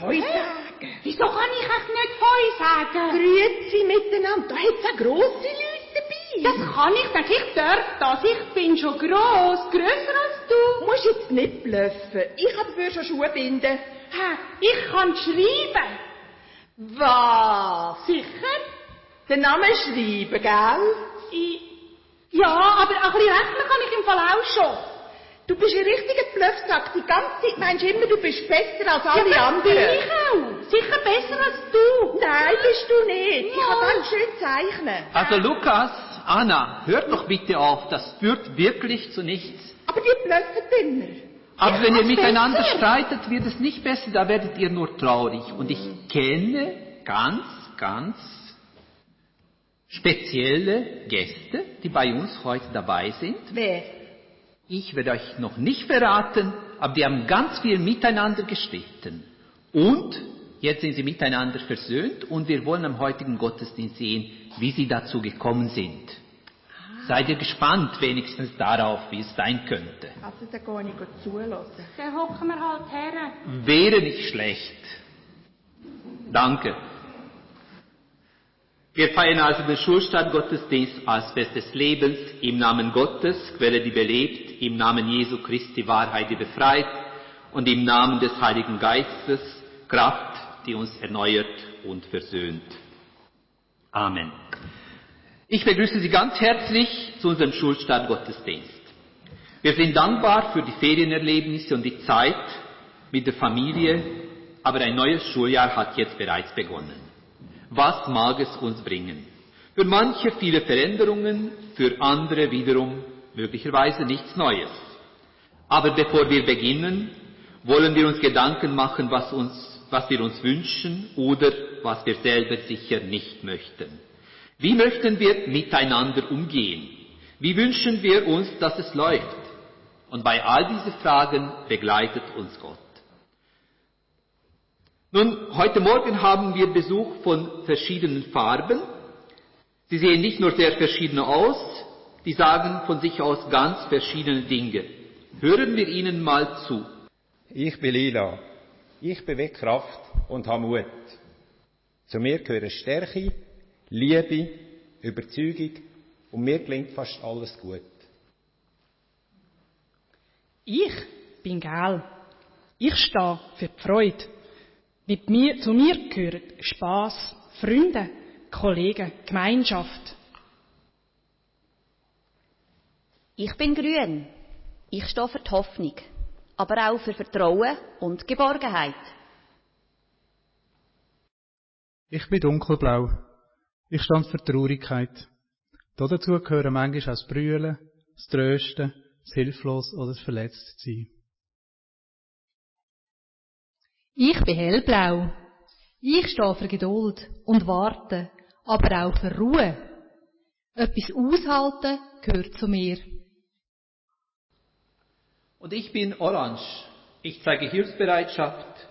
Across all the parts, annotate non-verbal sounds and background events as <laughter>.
Heusagen. Äh, wieso kann ich euch nicht Heusagen? Grüezi miteinander, da hat's auch grosse Leute dabei. Das kann ich nicht, ich darf das, ich bin schon gross, grösser als du. Musst jetzt nicht blöffen, ich habe dafür schon Schuhe binden. Hä, ich kann schreiben. Was? Sicher? Den Namen schreiben, gell? Ich... ja, aber ein bisschen rechnen kann ich im Fall auch schon. Du bist ein richtiger Bluffsack. Die ganze Zeit meinst du immer, du bist besser als alle ja, anderen. bin ich auch. Sicher besser als du. Nein, bist du nicht. Ich kann ganz schön zeichnen. Also Lukas, Anna, hört doch bitte auf, das führt wirklich zu nichts. Aber die bluffen immer. Aber Ich wenn ihr miteinander besser. streitet, wird es nicht besser, da werdet ihr nur traurig. Und ich kenne ganz, ganz spezielle Gäste, die bei uns heute dabei sind. Wer? Ich werde euch noch nicht verraten, aber die haben ganz viel miteinander gestritten. Und jetzt sind sie miteinander versöhnt und wir wollen am heutigen Gottesdienst sehen, wie sie dazu gekommen sind. Seid ihr gespannt wenigstens darauf, wie es sein könnte? Also, da gehe ich gut zulassen. Dann hocken wir halt her. Wäre nicht schlecht. Danke. Wir feiern also den Schulstandgottesdienst als Fest des Lebens im Namen Gottes, Quelle, die belebt, im Namen Jesu Christi, Wahrheit, die befreit und im Namen des Heiligen Geistes, Kraft, die uns erneuert und versöhnt. Amen. Ich begrüße Sie ganz herzlich zu unserem Schulstandgottesdienst. Wir sind dankbar für die Ferienerlebnisse und die Zeit mit der Familie, aber ein neues Schuljahr hat jetzt bereits begonnen. Was mag es uns bringen? Für manche viele Veränderungen, für andere wiederum möglicherweise nichts Neues. Aber bevor wir beginnen, wollen wir uns Gedanken machen, was, uns, was wir uns wünschen oder was wir selber sicher nicht möchten. Wie möchten wir miteinander umgehen? Wie wünschen wir uns, dass es läuft? Und bei all diesen Fragen begleitet uns Gott. Nun, heute Morgen haben wir Besuch von verschiedenen Farben. Sie sehen nicht nur sehr verschieden aus, die sagen von sich aus ganz verschiedene Dinge. Hören wir ihnen mal zu. Ich bin Lila. Ich bewege Kraft und habe Mut. Zu mir gehören Stärke, Liebe, Überzeugung und mir gelingt fast alles gut. Ich bin gel. Ich stehe für die Freude. Mit mir, zu mir gehören Spaß, Freunde, Kollegen, Gemeinschaft. Ich bin grün. Ich stehe für die Hoffnung, aber auch für Vertrauen und Geborgenheit. Ich bin dunkelblau. Ich stand für Traurigkeit. Dazu gehören manchmal auch das Brüllen, das Trösten, das Hilflos oder das Verletztsein. Ich bin hellblau. Ich stehe für Geduld und Warten, aber auch für Ruhe. Etwas aushalten gehört zu mir. Und ich bin orange. Ich zeige Hilfsbereitschaft.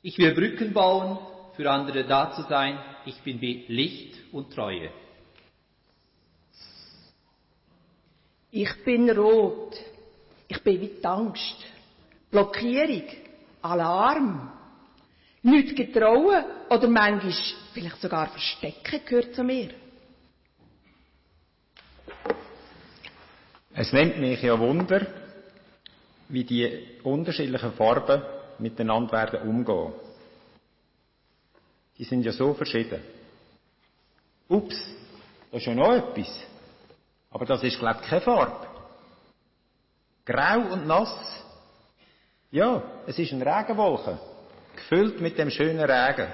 Ich will Brücken bauen, für andere da zu sein. Ich bin wie Licht und Treue. Ich bin rot. Ich bin wie die Angst. Blockierung. Alarm. Nicht getrauen oder manchmal vielleicht sogar verstecken gehört zu mir. Es nimmt mich ja Wunder, wie die unterschiedlichen Farben miteinander werden umgehen. Die sind ja so verschieden. Ups, da ist ja noch etwas. Aber das ist, glaube ich, keine Farbe. Grau und nass. Ja, es ist eine Regenwolke. Gefüllt mit dem schönen Regen.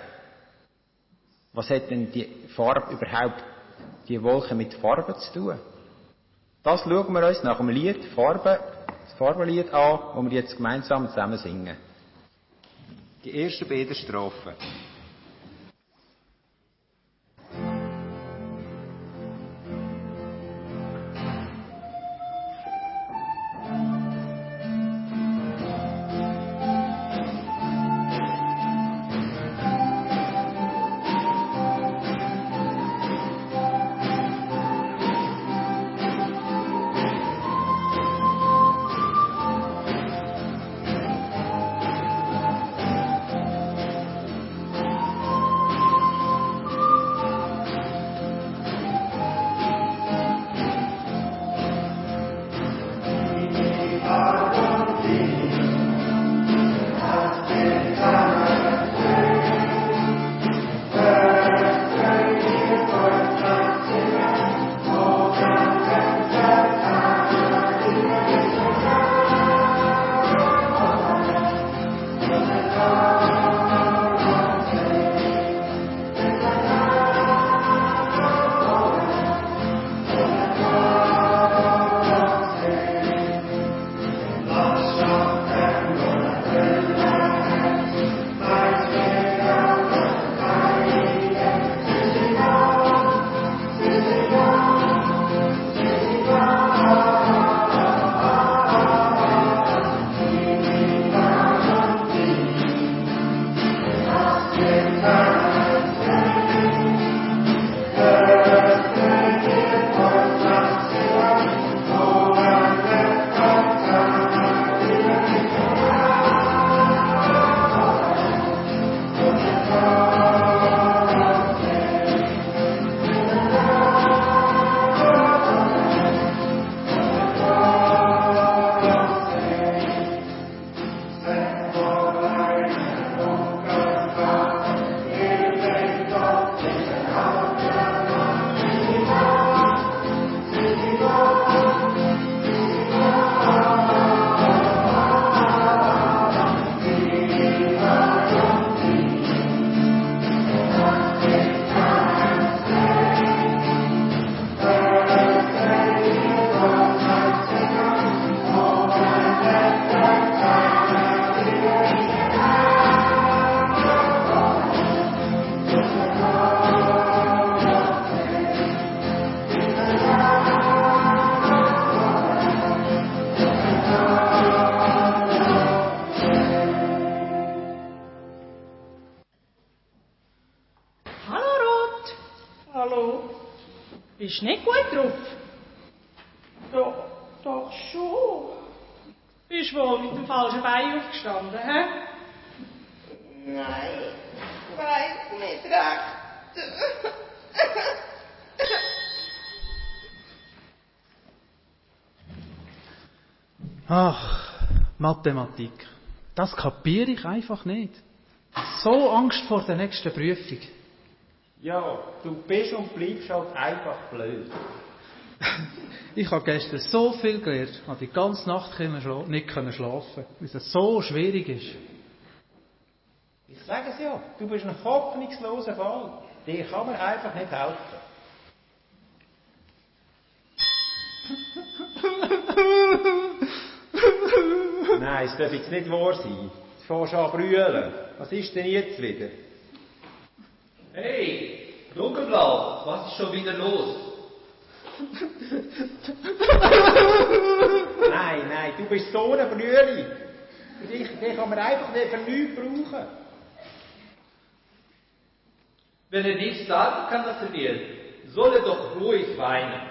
Was hat denn die Farbe überhaupt, die Wolke mit Farben zu tun? Das schauen wir uns nach dem Lied Farbe, das Farbenlied an, das wir jetzt gemeinsam zusammen singen. Die ersten beiden Strophen. Ach, Mathematik. Das kapiere ich einfach nicht. So Angst vor der nächsten Prüfung. Ja, du bist und bleibst halt einfach blöd. <laughs> Ich habe gestern so viel gelernt, habe die ganze Nacht nicht können schlafen, weil es so schwierig ist. Ich sage es ja, du bist ein hoffnungsloser Fall. Dir kann man einfach nicht helfen. <laughs> Nein, es darf jetzt nicht wahr sein. Du fährst an brüllen. Was ist denn jetzt wieder? Hey, Dunkelblau, was ist schon wieder los? nein, nein, du bist so eine Brühli. Dich, dich kann man einfach nicht für nichts brauchen. Wenn er nicht sagen kann, was er will, soll er doch ruhig weinen.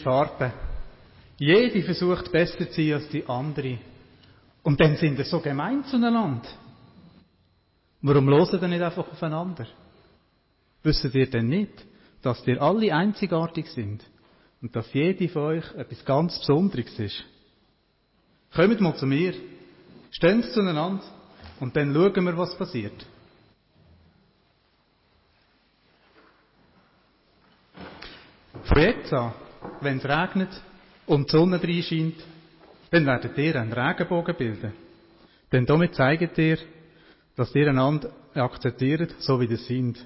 Ihr Farben. Jede versucht besser zu sein als die andere. Und dann sind ihr so gemein zueinander. Warum hören ihr nicht einfach aufeinander? Wisst ihr denn nicht, dass ihr alle einzigartig sind und dass jede von euch etwas ganz Besonderes ist? Kommt mal zu mir, stehen zueinander und dann schauen wir, was passiert. Von jetzt an, wenn es regnet und die Sonne reinscheint, dann werdet ihr einen Regenbogen bilden. Denn damit zeigt ihr, dass ihr einander akzeptiert, so wie ihr sind.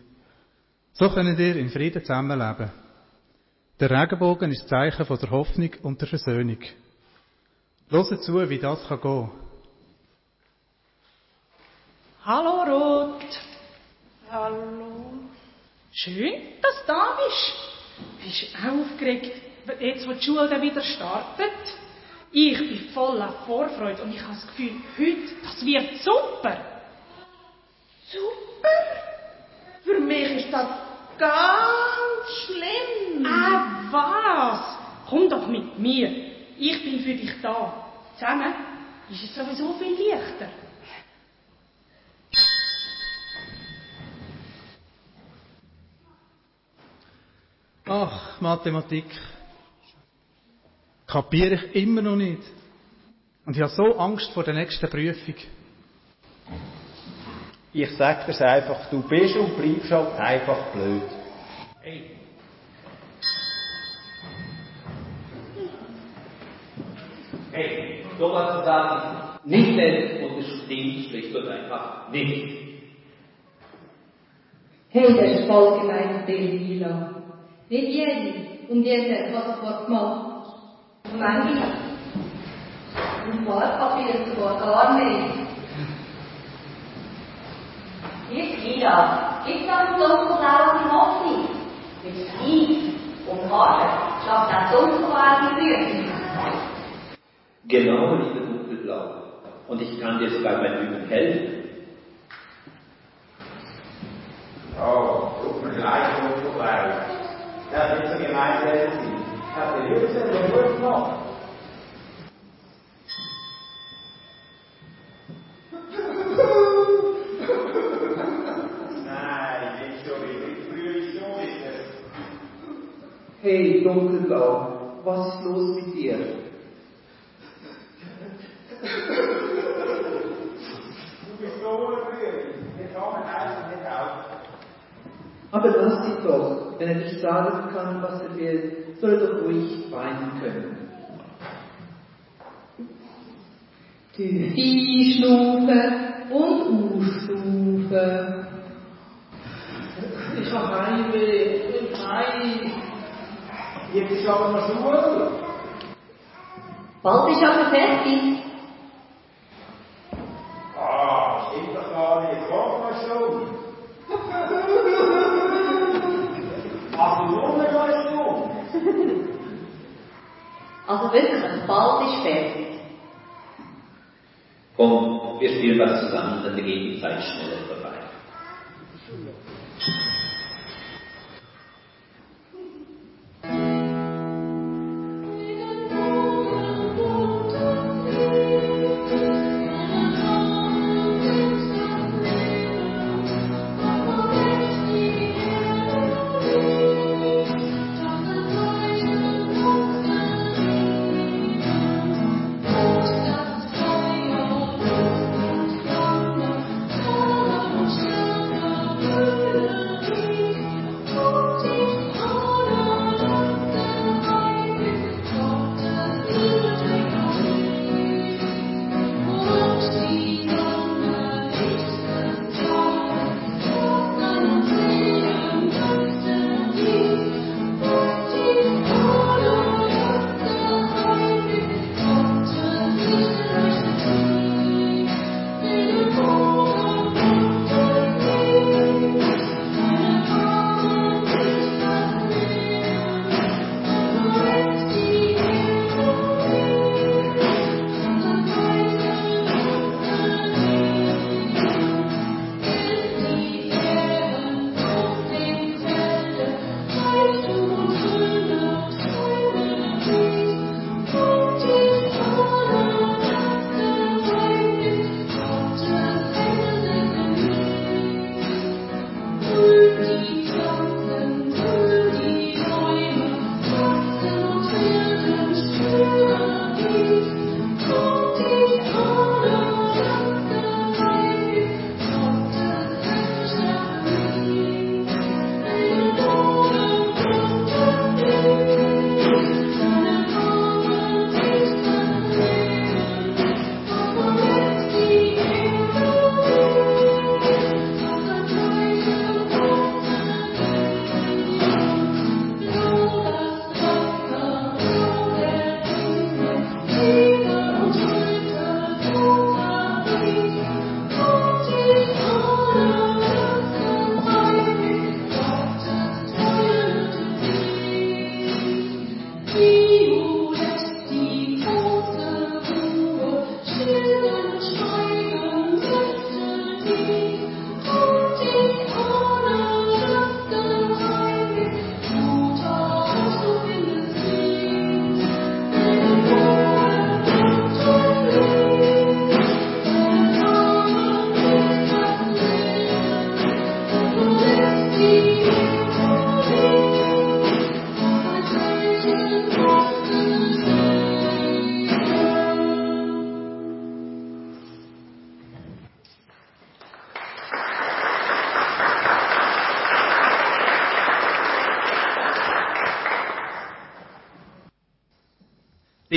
So könnt ihr in Frieden zusammenleben. Der Regenbogen ist Zeichen von der Hoffnung und der Versöhnung. Hört zu, wie das kann gehen. Hallo Rot. Hallo. Schön, dass du da bist. Bist auch aufgeregt, jetzt wo die Schule dann wieder startet? Ich bin voller Vorfreude und ich habe das Gefühl, heute, das wird super. Super. Für mich ist das ganz schlimm. Ah, was? Komm doch mit mir. Ich bin für dich da. Zusammen ist es sowieso viel leichter. Ach, Mathematik. Kapiere ich immer noch nicht. Und ich habe so Angst vor der nächsten Prüfung. Ich sag dir's einfach, du bist und bleibst halt einfach blöd. Hey. Hey, sowas zu sagen, nicht nett und es stimmt schlicht und einfach nicht. Hey, das ist voll gemein, Delila. Nicht jede und jeder hat sofort gemacht. Und manche. Und Farbpapier sogar gar nicht. Hier, Ida, gib doch die dunkelblaue Hoffnung. Mit Fleiss und Hart schafft auch dunkelblaue Prüfung. Genau, liebe Dunkelblau. Und ich kann dir sogar beim Üben helfen. Oh, tut mir leid, Dunkelblau. Das wird so gemein sein. Ich habe die Hülse ja gut gemacht. Nein, nicht schon wieder. Ich fühle mich schon Hey, Dunkelblau, was ist los mit dir? Du bist so unruhig. Wir kommen einfach nicht auf. Aber lass ihn doch. Wenn er nicht sagen kann, was er will, soll er doch ruhig weinen können. Einschnaufen und ausschnaufen. Ich habe Heimweh. Ich heim. Jetzt ist aber noch Schule. Bald ist aber fertig. Ah, stimmt doch gar nicht. Komm mal schon. <laughs> Also eine Stunde. Also wirklich, bald ist fertig. Komm, wir spielen was zusammen, dann geht die Zeit schneller vorbei.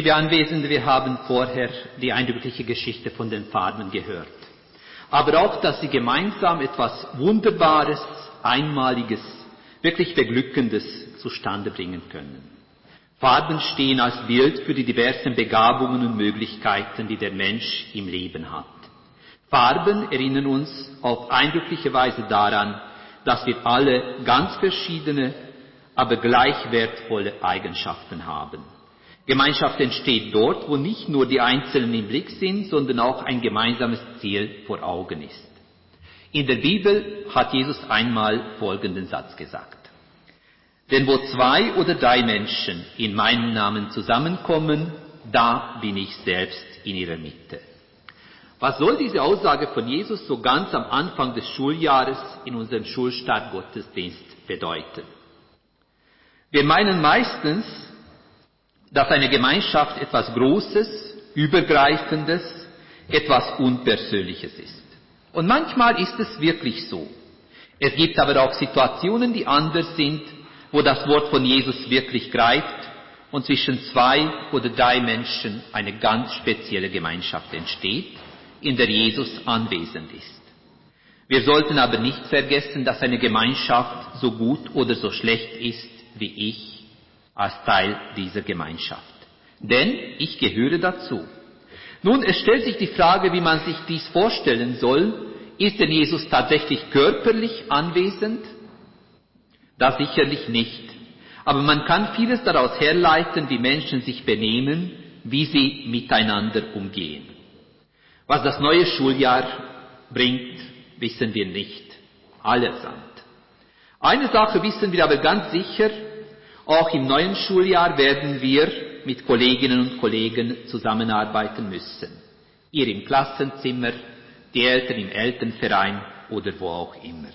Liebe Anwesende, wir haben vorher die eindrückliche Geschichte von den Farben gehört. Aber auch, dass sie gemeinsam etwas Wunderbares, Einmaliges, wirklich Beglückendes zustande bringen können. Farben stehen als Bild für die diversen Begabungen und Möglichkeiten, die der Mensch im Leben hat. Farben erinnern uns auf eindrückliche Weise daran, dass wir alle ganz verschiedene, aber gleich wertvolle Eigenschaften haben. Gemeinschaft entsteht dort, wo nicht nur die Einzelnen im Blick sind, sondern auch ein gemeinsames Ziel vor Augen ist. In der Bibel hat Jesus einmal folgenden Satz gesagt. Denn wo zwei oder drei Menschen in meinem Namen zusammenkommen, da bin ich selbst in ihrer Mitte. Was soll diese Aussage von Jesus so ganz am Anfang des Schuljahres in unserem Schulstart Gottesdienst bedeuten? Wir meinen meistens, dass eine Gemeinschaft etwas Großes, Übergreifendes, etwas Unpersönliches ist. Und manchmal ist es wirklich so. Es gibt aber auch Situationen, die anders sind, wo das Wort von Jesus wirklich greift und zwischen zwei oder drei Menschen eine ganz spezielle Gemeinschaft entsteht, in der Jesus anwesend ist. Wir sollten aber nicht vergessen, dass eine Gemeinschaft so gut oder so schlecht ist wie ich als Teil dieser Gemeinschaft. Denn ich gehöre dazu. Nun, es stellt sich die Frage, wie man sich dies vorstellen soll. Ist denn Jesus tatsächlich körperlich anwesend? Das sicherlich nicht. Aber man kann vieles daraus herleiten, wie Menschen sich benehmen, wie sie miteinander umgehen. Was das neue Schuljahr bringt, wissen wir nicht. Allesamt. Eine Sache wissen wir aber ganz sicher, auch im neuen Schuljahr werden wir mit Kolleginnen und Kollegen zusammenarbeiten müssen. Ihr im Klassenzimmer, die Eltern im Elternverein oder wo auch immer.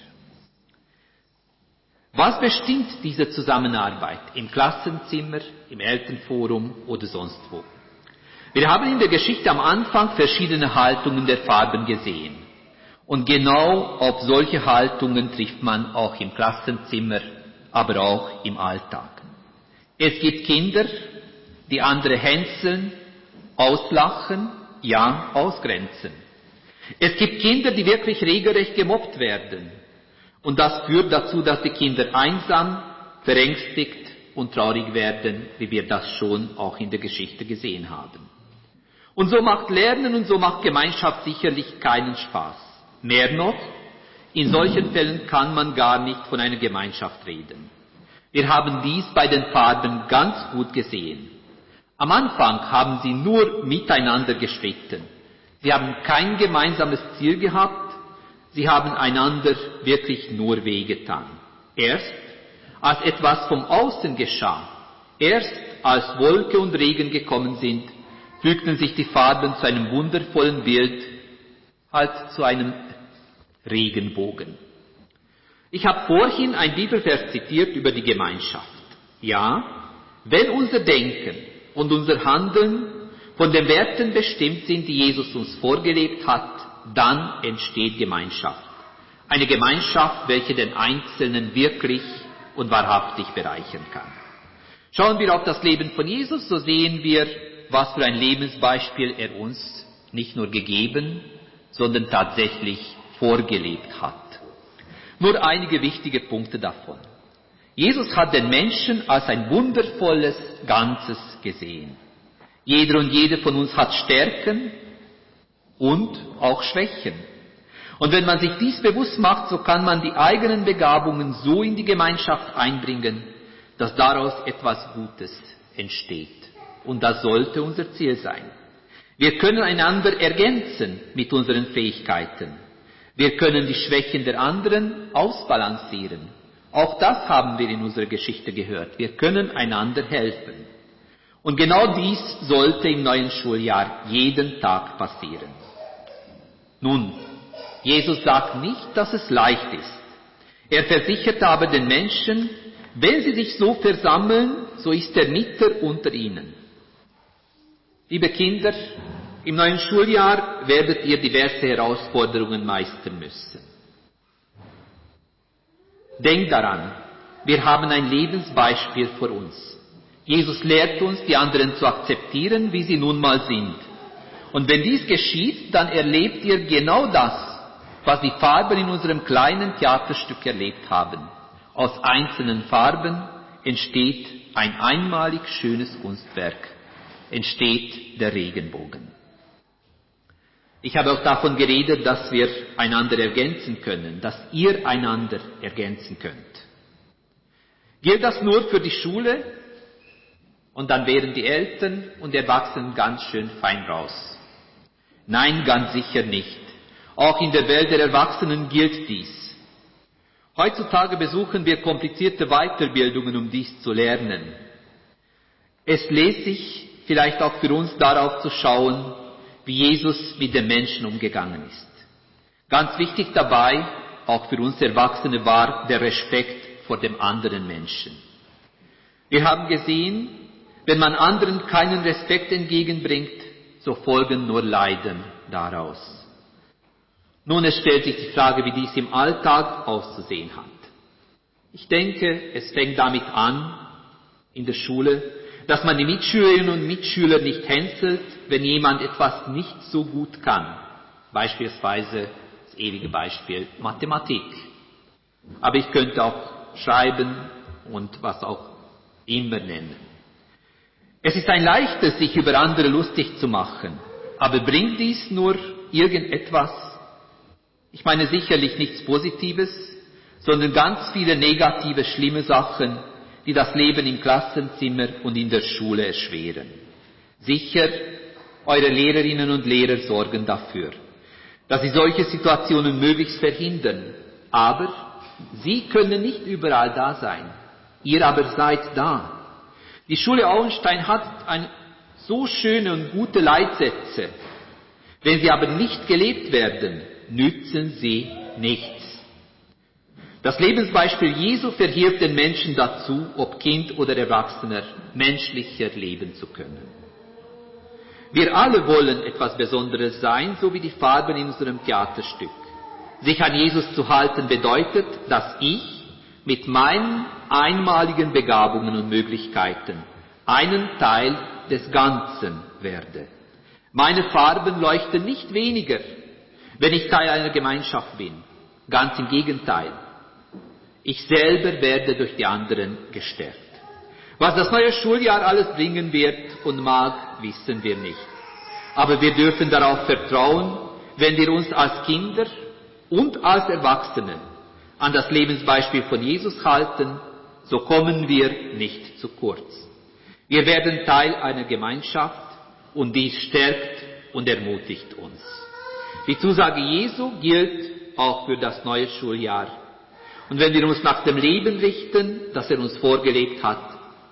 Was bestimmt diese Zusammenarbeit im Klassenzimmer, im Elternforum oder sonst wo? Wir haben in der Geschichte am Anfang verschiedene Haltungen der Farben gesehen. Und genau auf solche Haltungen trifft man auch im Klassenzimmer, aber auch im Alltag. Es gibt Kinder, die andere hänseln, auslachen, ja, ausgrenzen. Es gibt Kinder, die wirklich regelrecht gemobbt werden. Und das führt dazu, dass die Kinder einsam, verängstigt und traurig werden, wie wir das schon auch in der Geschichte gesehen haben. Und so macht Lernen und so macht Gemeinschaft sicherlich keinen Spaß. Mehr noch, in solchen Fällen kann man gar nicht von einer Gemeinschaft reden. Wir haben dies bei den Farben ganz gut gesehen. Am Anfang haben sie nur miteinander gestritten. Sie haben kein gemeinsames Ziel gehabt. Sie haben einander wirklich nur wehgetan. Erst als etwas vom Außen geschah, erst als Wolke und Regen gekommen sind, fügten sich die Farben zu einem wundervollen Bild, halt zu einem Regenbogen. Ich habe vorhin ein Bibelvers zitiert über die Gemeinschaft. Ja, wenn unser Denken und unser Handeln von den Werten bestimmt sind, die Jesus uns vorgelebt hat, dann entsteht Gemeinschaft. Eine Gemeinschaft, welche den Einzelnen wirklich und wahrhaftig bereichern kann. Schauen wir auf das Leben von Jesus, so sehen wir, was für ein Lebensbeispiel er uns nicht nur gegeben, sondern tatsächlich vorgelebt hat. Nur einige wichtige Punkte davon. Jesus hat den Menschen als ein wundervolles Ganzes gesehen. Jeder und jede von uns hat Stärken und auch Schwächen. Und wenn man sich dies bewusst macht, so kann man die eigenen Begabungen so in die Gemeinschaft einbringen, dass daraus etwas Gutes entsteht. Und das sollte unser Ziel sein. Wir können einander ergänzen mit unseren Fähigkeiten. Wir können die Schwächen der anderen ausbalancieren. Auch das haben wir in unserer Geschichte gehört. Wir können einander helfen. Und genau dies sollte im neuen Schuljahr jeden Tag passieren. Nun, Jesus sagt nicht, dass es leicht ist. Er versichert aber den Menschen, wenn sie sich so versammeln, so ist er Mitter unter ihnen. Liebe Kinder, im neuen Schuljahr werdet ihr diverse Herausforderungen meistern müssen. Denkt daran, wir haben ein Lebensbeispiel vor uns. Jesus lehrt uns, die anderen zu akzeptieren, wie sie nun mal sind. Und wenn dies geschieht, dann erlebt ihr genau das, was die Farben in unserem kleinen Theaterstück erlebt haben. Aus einzelnen Farben entsteht ein einmalig schönes Kunstwerk, entsteht der Regenbogen. Ich habe auch davon geredet, dass wir einander ergänzen können, dass ihr einander ergänzen könnt. Gilt das nur für die Schule? Und dann wären die Eltern und Erwachsenen ganz schön fein raus. Nein, ganz sicher nicht. Auch in der Welt der Erwachsenen gilt dies. Heutzutage besuchen wir komplizierte Weiterbildungen, um dies zu lernen. Es lässt sich vielleicht auch für uns darauf zu schauen, wie Jesus mit den Menschen umgegangen ist. Ganz wichtig dabei, auch für uns Erwachsene, war der Respekt vor dem anderen Menschen. Wir haben gesehen, wenn man anderen keinen Respekt entgegenbringt, so folgen nur Leiden daraus. Nun, es stellt sich die Frage, wie dies im Alltag auszusehen hat. Ich denke, es fängt damit an, in der Schule, dass man die Mitschülerinnen und Mitschüler nicht hänselt, wenn jemand etwas nicht so gut kann. Beispielsweise das ewige Beispiel Mathematik. Aber ich könnte auch Schreiben und was auch immer nennen. Es ist ein leichtes, sich über andere lustig zu machen. Aber bringt dies nur irgendetwas? Ich meine sicherlich nichts Positives, sondern ganz viele negative, schlimme Sachen, die das Leben im Klassenzimmer und in der Schule erschweren. Sicher, eure Lehrerinnen und Lehrer sorgen dafür, dass sie solche Situationen möglichst verhindern. Aber sie können nicht überall da sein. Ihr aber seid da. Die Schule Auenstein hat ein, so schöne und gute Leitsätze. Wenn sie aber nicht gelebt werden, nützen sie nichts. Das Lebensbeispiel Jesu verhilft den Menschen dazu, ob Kind oder Erwachsener, menschlicher leben zu können. Wir alle wollen etwas Besonderes sein, so wie die Farben in unserem Theaterstück. Sich an Jesus zu halten bedeutet, dass ich mit meinen einmaligen Begabungen und Möglichkeiten einen Teil des Ganzen werde. Meine Farben leuchten nicht weniger, wenn ich Teil einer Gemeinschaft bin. Ganz im Gegenteil. Ich selber werde durch die anderen gestärkt. Was das neue Schuljahr alles bringen wird und mag, wissen wir nicht. Aber wir dürfen darauf vertrauen, wenn wir uns als Kinder und als Erwachsene an das Lebensbeispiel von Jesus halten, so kommen wir nicht zu kurz. Wir werden Teil einer Gemeinschaft und dies stärkt und ermutigt uns. Die Zusage Jesu gilt auch für das neue Schuljahr und wenn wir uns nach dem Leben richten, das er uns vorgelebt hat,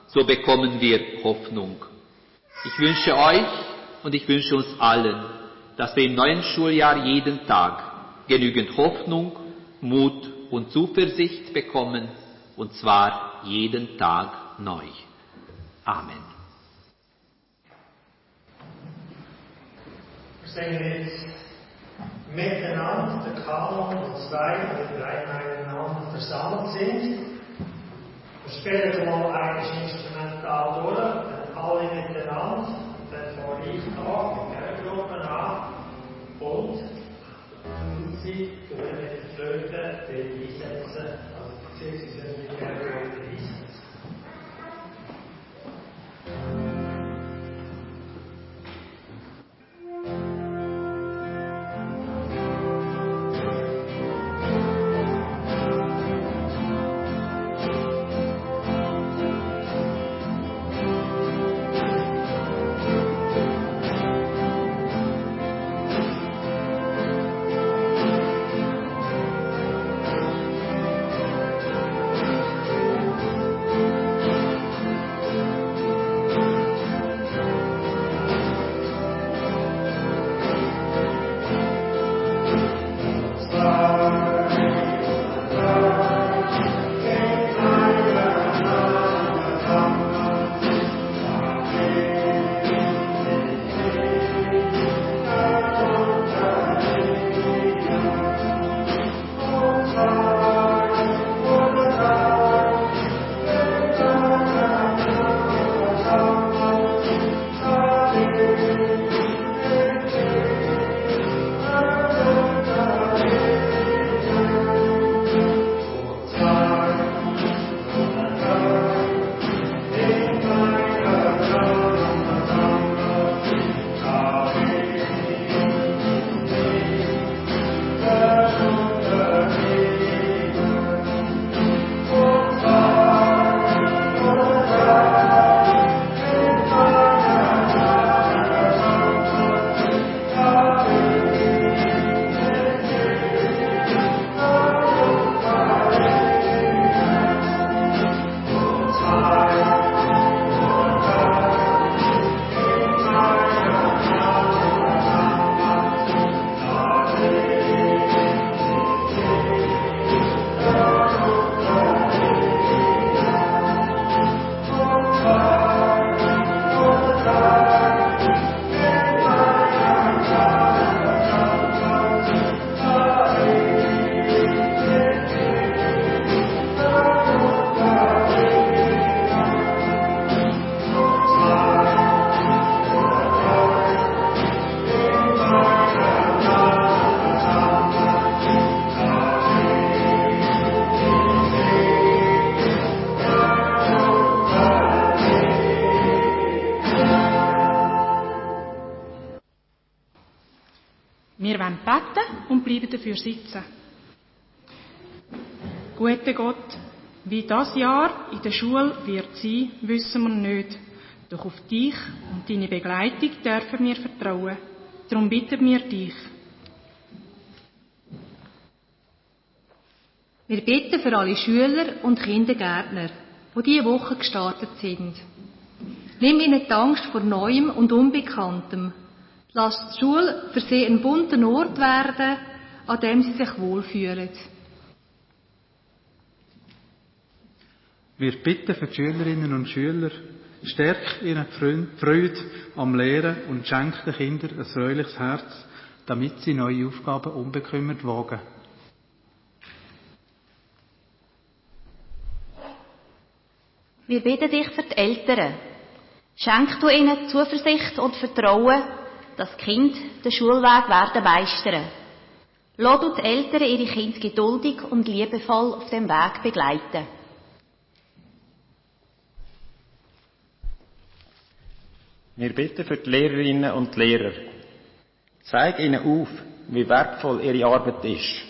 so bekommen wir Hoffnung. Ich wünsche euch und ich wünsche uns allen, dass wir im neuen Schuljahr jeden Tag genügend Hoffnung, Mut und Zuversicht bekommen, und zwar jeden Tag neu. Amen. Singen jetzt miteinander der Kanon und zwei oder drei miteinander versammelt sind. Wir spielen mal ein Instrumental durch, dann alle miteinander, dann fange ich an, mit der Gruppe an und Luzi tut mit der Flöte die einsetzen, also beziehungsweise mit der Gruppe einsetzen. Wollen beten und bleiben dafür sitzen. Guter Gott, wie das Jahr in der Schule wird sein, wissen wir nicht. Doch auf dich und deine Begleitung dürfen wir vertrauen. Darum bitten wir dich. Wir bitten für alle Schüler und Kindergärtner, die diese Woche gestartet sind. Nimm ihnen die Angst vor Neuem und Unbekanntem. Lass die Schule für sie ein bunter Ort werden, an dem sie sich wohlfühlen. Wir bitten für die Schülerinnen und Schüler, stärk ihre Freude am Lehren und schenk den Kindern ein fröhliches Herz, damit sie neue Aufgaben unbekümmert wagen. Wir bitten dich für die Eltern. Schenk du ihnen Zuversicht und Vertrauen, dass die Kinder den Schulweg werden meistern. Lass du die Eltern ihre Kinder geduldig und liebevoll auf dem Weg begleiten. Wir bitten für die Lehrerinnen und Lehrer. Zeig ihnen auf, wie wertvoll ihre Arbeit ist.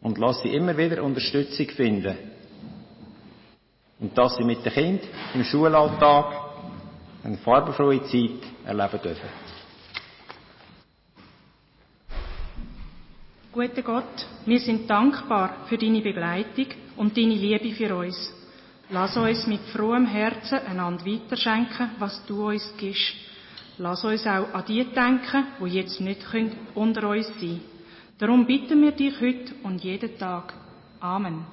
Und lass sie immer wieder Unterstützung finden. Und dass sie mit den Kindern im Schulalltag eine farbenfrohe Zeit erleben dürfen. Guter Gott, wir sind dankbar für deine Begleitung und deine Liebe für uns. Lass uns mit frohem Herzen einander weiterschenken, was du uns gibst. Lass uns auch an die denken, wo jetzt nicht unter uns sein können. Darum bitten wir dich heute und jeden Tag. Amen.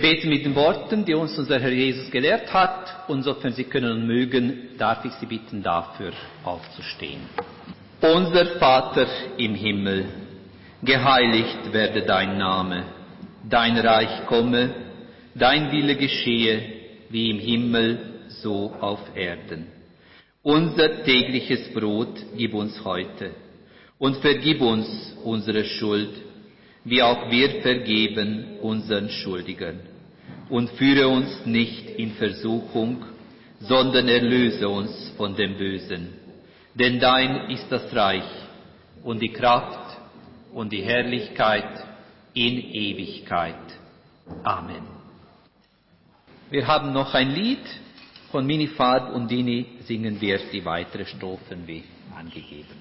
Wir beten mit den Worten, die uns unser Herr Jesus gelehrt hat, und sofern Sie können und mögen, darf ich Sie bitten, dafür aufzustehen. Unser Vater im Himmel, geheiligt werde dein Name, dein Reich komme, dein Wille geschehe, wie im Himmel, so auf Erden. Unser tägliches Brot gib uns heute und vergib uns unsere Schuld, wie auch wir vergeben unseren Schuldigern. Und führe uns nicht in Versuchung, sondern erlöse uns von dem Bösen. Denn dein ist das Reich und die Kraft und die Herrlichkeit in Ewigkeit. Amen. Wir haben noch ein Lied von Minifad und Dini singen wir die weitere Strophen wie angegeben.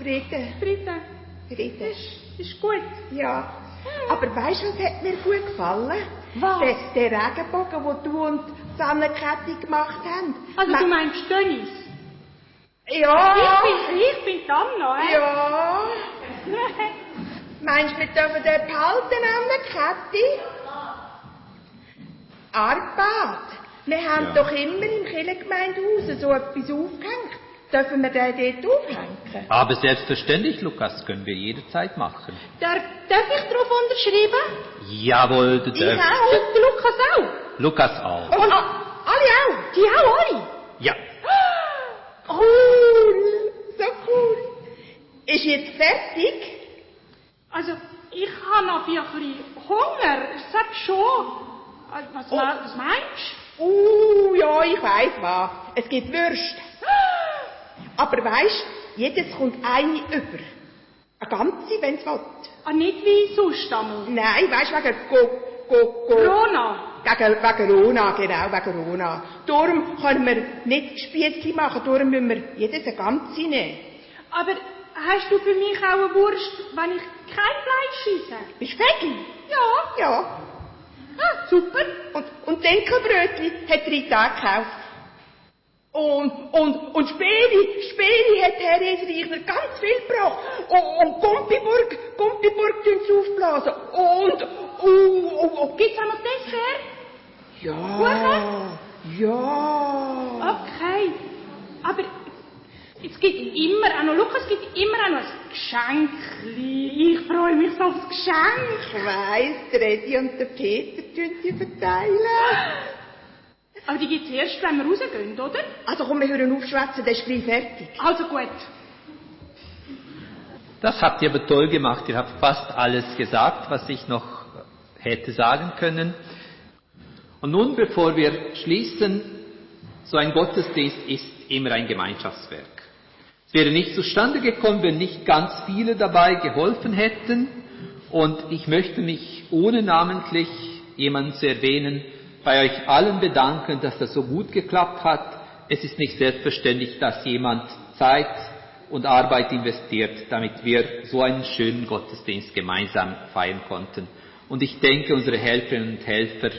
Frieden? Frieden. Frieden. Frieden. Ist gut. Ja. Aber weißt du, was hat mir gut gefallen? Was? Der, der Regenbogen, den du und Sannenkette gemacht haben. Also du meinst Dennis? Ja. Ich bin, ich bin Anna, hä? Ja. <laughs> Meinst du, wir dürfen den behalten an der Kette? Arpad, wir haben Ja. doch immer im Kirchengemeindehaus so etwas aufgehängt. Dürfen wir den dort aufhängen? Aber selbstverständlich, Lukas, können wir jederzeit machen. Darf, darf ich darauf unterschreiben? Jawohl, du Ich darfst. auch. Und der Lukas auch? Lukas auch. Und a- alle auch? Die auch alle? Ja. Cool, so cool. Ist jetzt fertig? Also, ich habe noch ein bisschen Hunger. Sag schon. Also, Was, Oh. was meinst Uh, ja, ich weiß was. Es gibt Würste. Aber weisst, jedes kommt eine über. Eine ganze, wenn's will. Ah, nicht wie sonst einmal. Nein, weisst wegen Go, Go, Go. Corona. Wegen, wegen Rona, genau, wegen Rona. Darum können wir nicht Spiessli machen, darum müssen wir jedes eine ganze nehmen. Aber hast du für mich auch eine Wurst, wenn ich kein Fleisch esse? Bist du Veggie? Ja. Ja. Ah, super. Und, und Dinkelbrötli hat Rita auch gekauft. Und, und, und Späri, Späri hat Herr Esreichner ganz viel gebracht. Und, und Gumpiburg, Gumpiburg tun sie aufblasen. Und, und, und, und Gibt's auch noch Dessert? ja, ja. Okay. Aber es gibt immer auch noch, Lukas, es gibt immer auch noch ein Geschenkli. Ich freue mich so aufs Geschenk. Ich weiss, der Edi und der Peter tun sie verteilen. <laughs> Aber die gibt's erst, wenn wir rausgehen, oder? Also komm, wir hören aufschwätzen, der ist gleich fertig. Also gut. Das habt ihr aber toll gemacht. Ihr habt fast alles gesagt, was ich noch hätte sagen können. Und nun, bevor wir schließen, so ein Gottesdienst ist immer ein Gemeinschaftswerk. Es wäre nicht zustande gekommen, wenn nicht ganz viele dabei geholfen hätten. Und ich möchte mich, ohne namentlich jemanden zu erwähnen, bei euch allen bedanken, dass das so gut geklappt hat. Es ist nicht selbstverständlich, dass jemand Zeit und Arbeit investiert, damit wir so einen schönen Gottesdienst gemeinsam feiern konnten. Und ich denke, unsere Helferinnen und Helfer,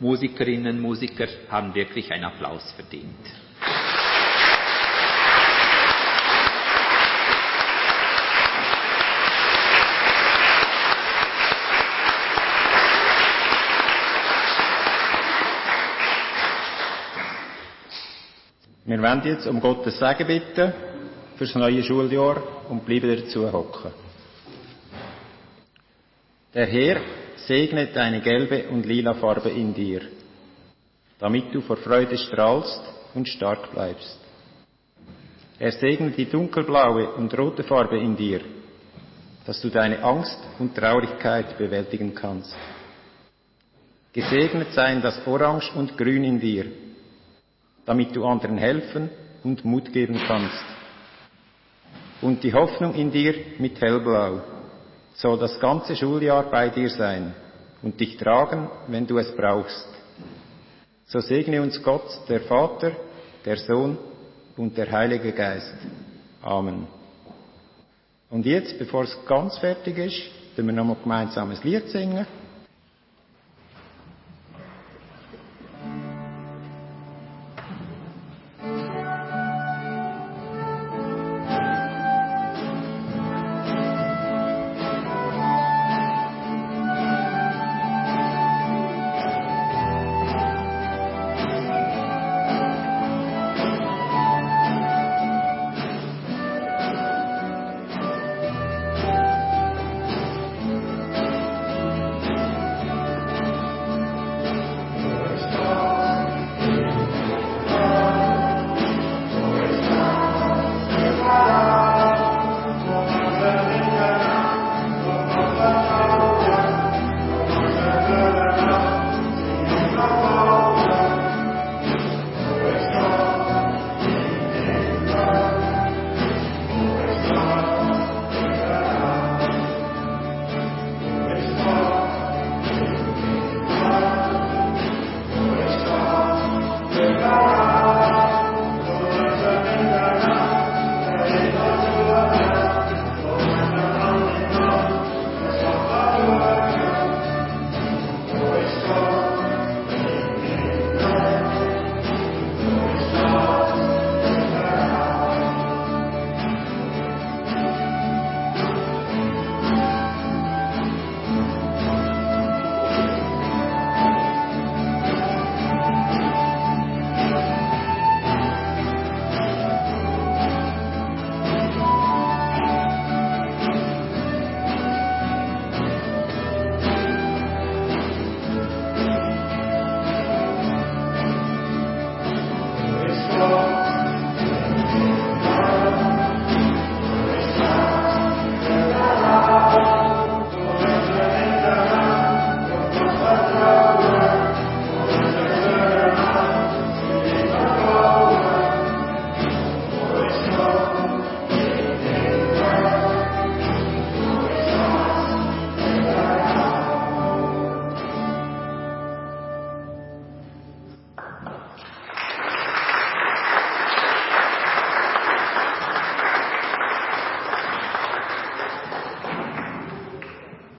Musikerinnen, Musiker haben wirklich einen Applaus verdient. Wir werden jetzt um Gottes Segen bitten fürs neue Schuljahr und bleiben dazu hocken. Der Herr segnet deine gelbe und lila Farbe in dir, damit du vor Freude strahlst und stark bleibst. Er segnet die dunkelblaue und rote Farbe in dir, dass du deine Angst und Traurigkeit bewältigen kannst. Gesegnet seien das Orange und Grün in dir, damit du anderen helfen und Mut geben kannst. Und die Hoffnung in dir mit hellblau soll das ganze Schuljahr bei dir sein und dich tragen, wenn du es brauchst. So segne uns Gott, der Vater, der Sohn und der Heilige Geist. Amen. Und jetzt, bevor es ganz fertig ist, werden wir nochmal gemeinsam ein Lied singen.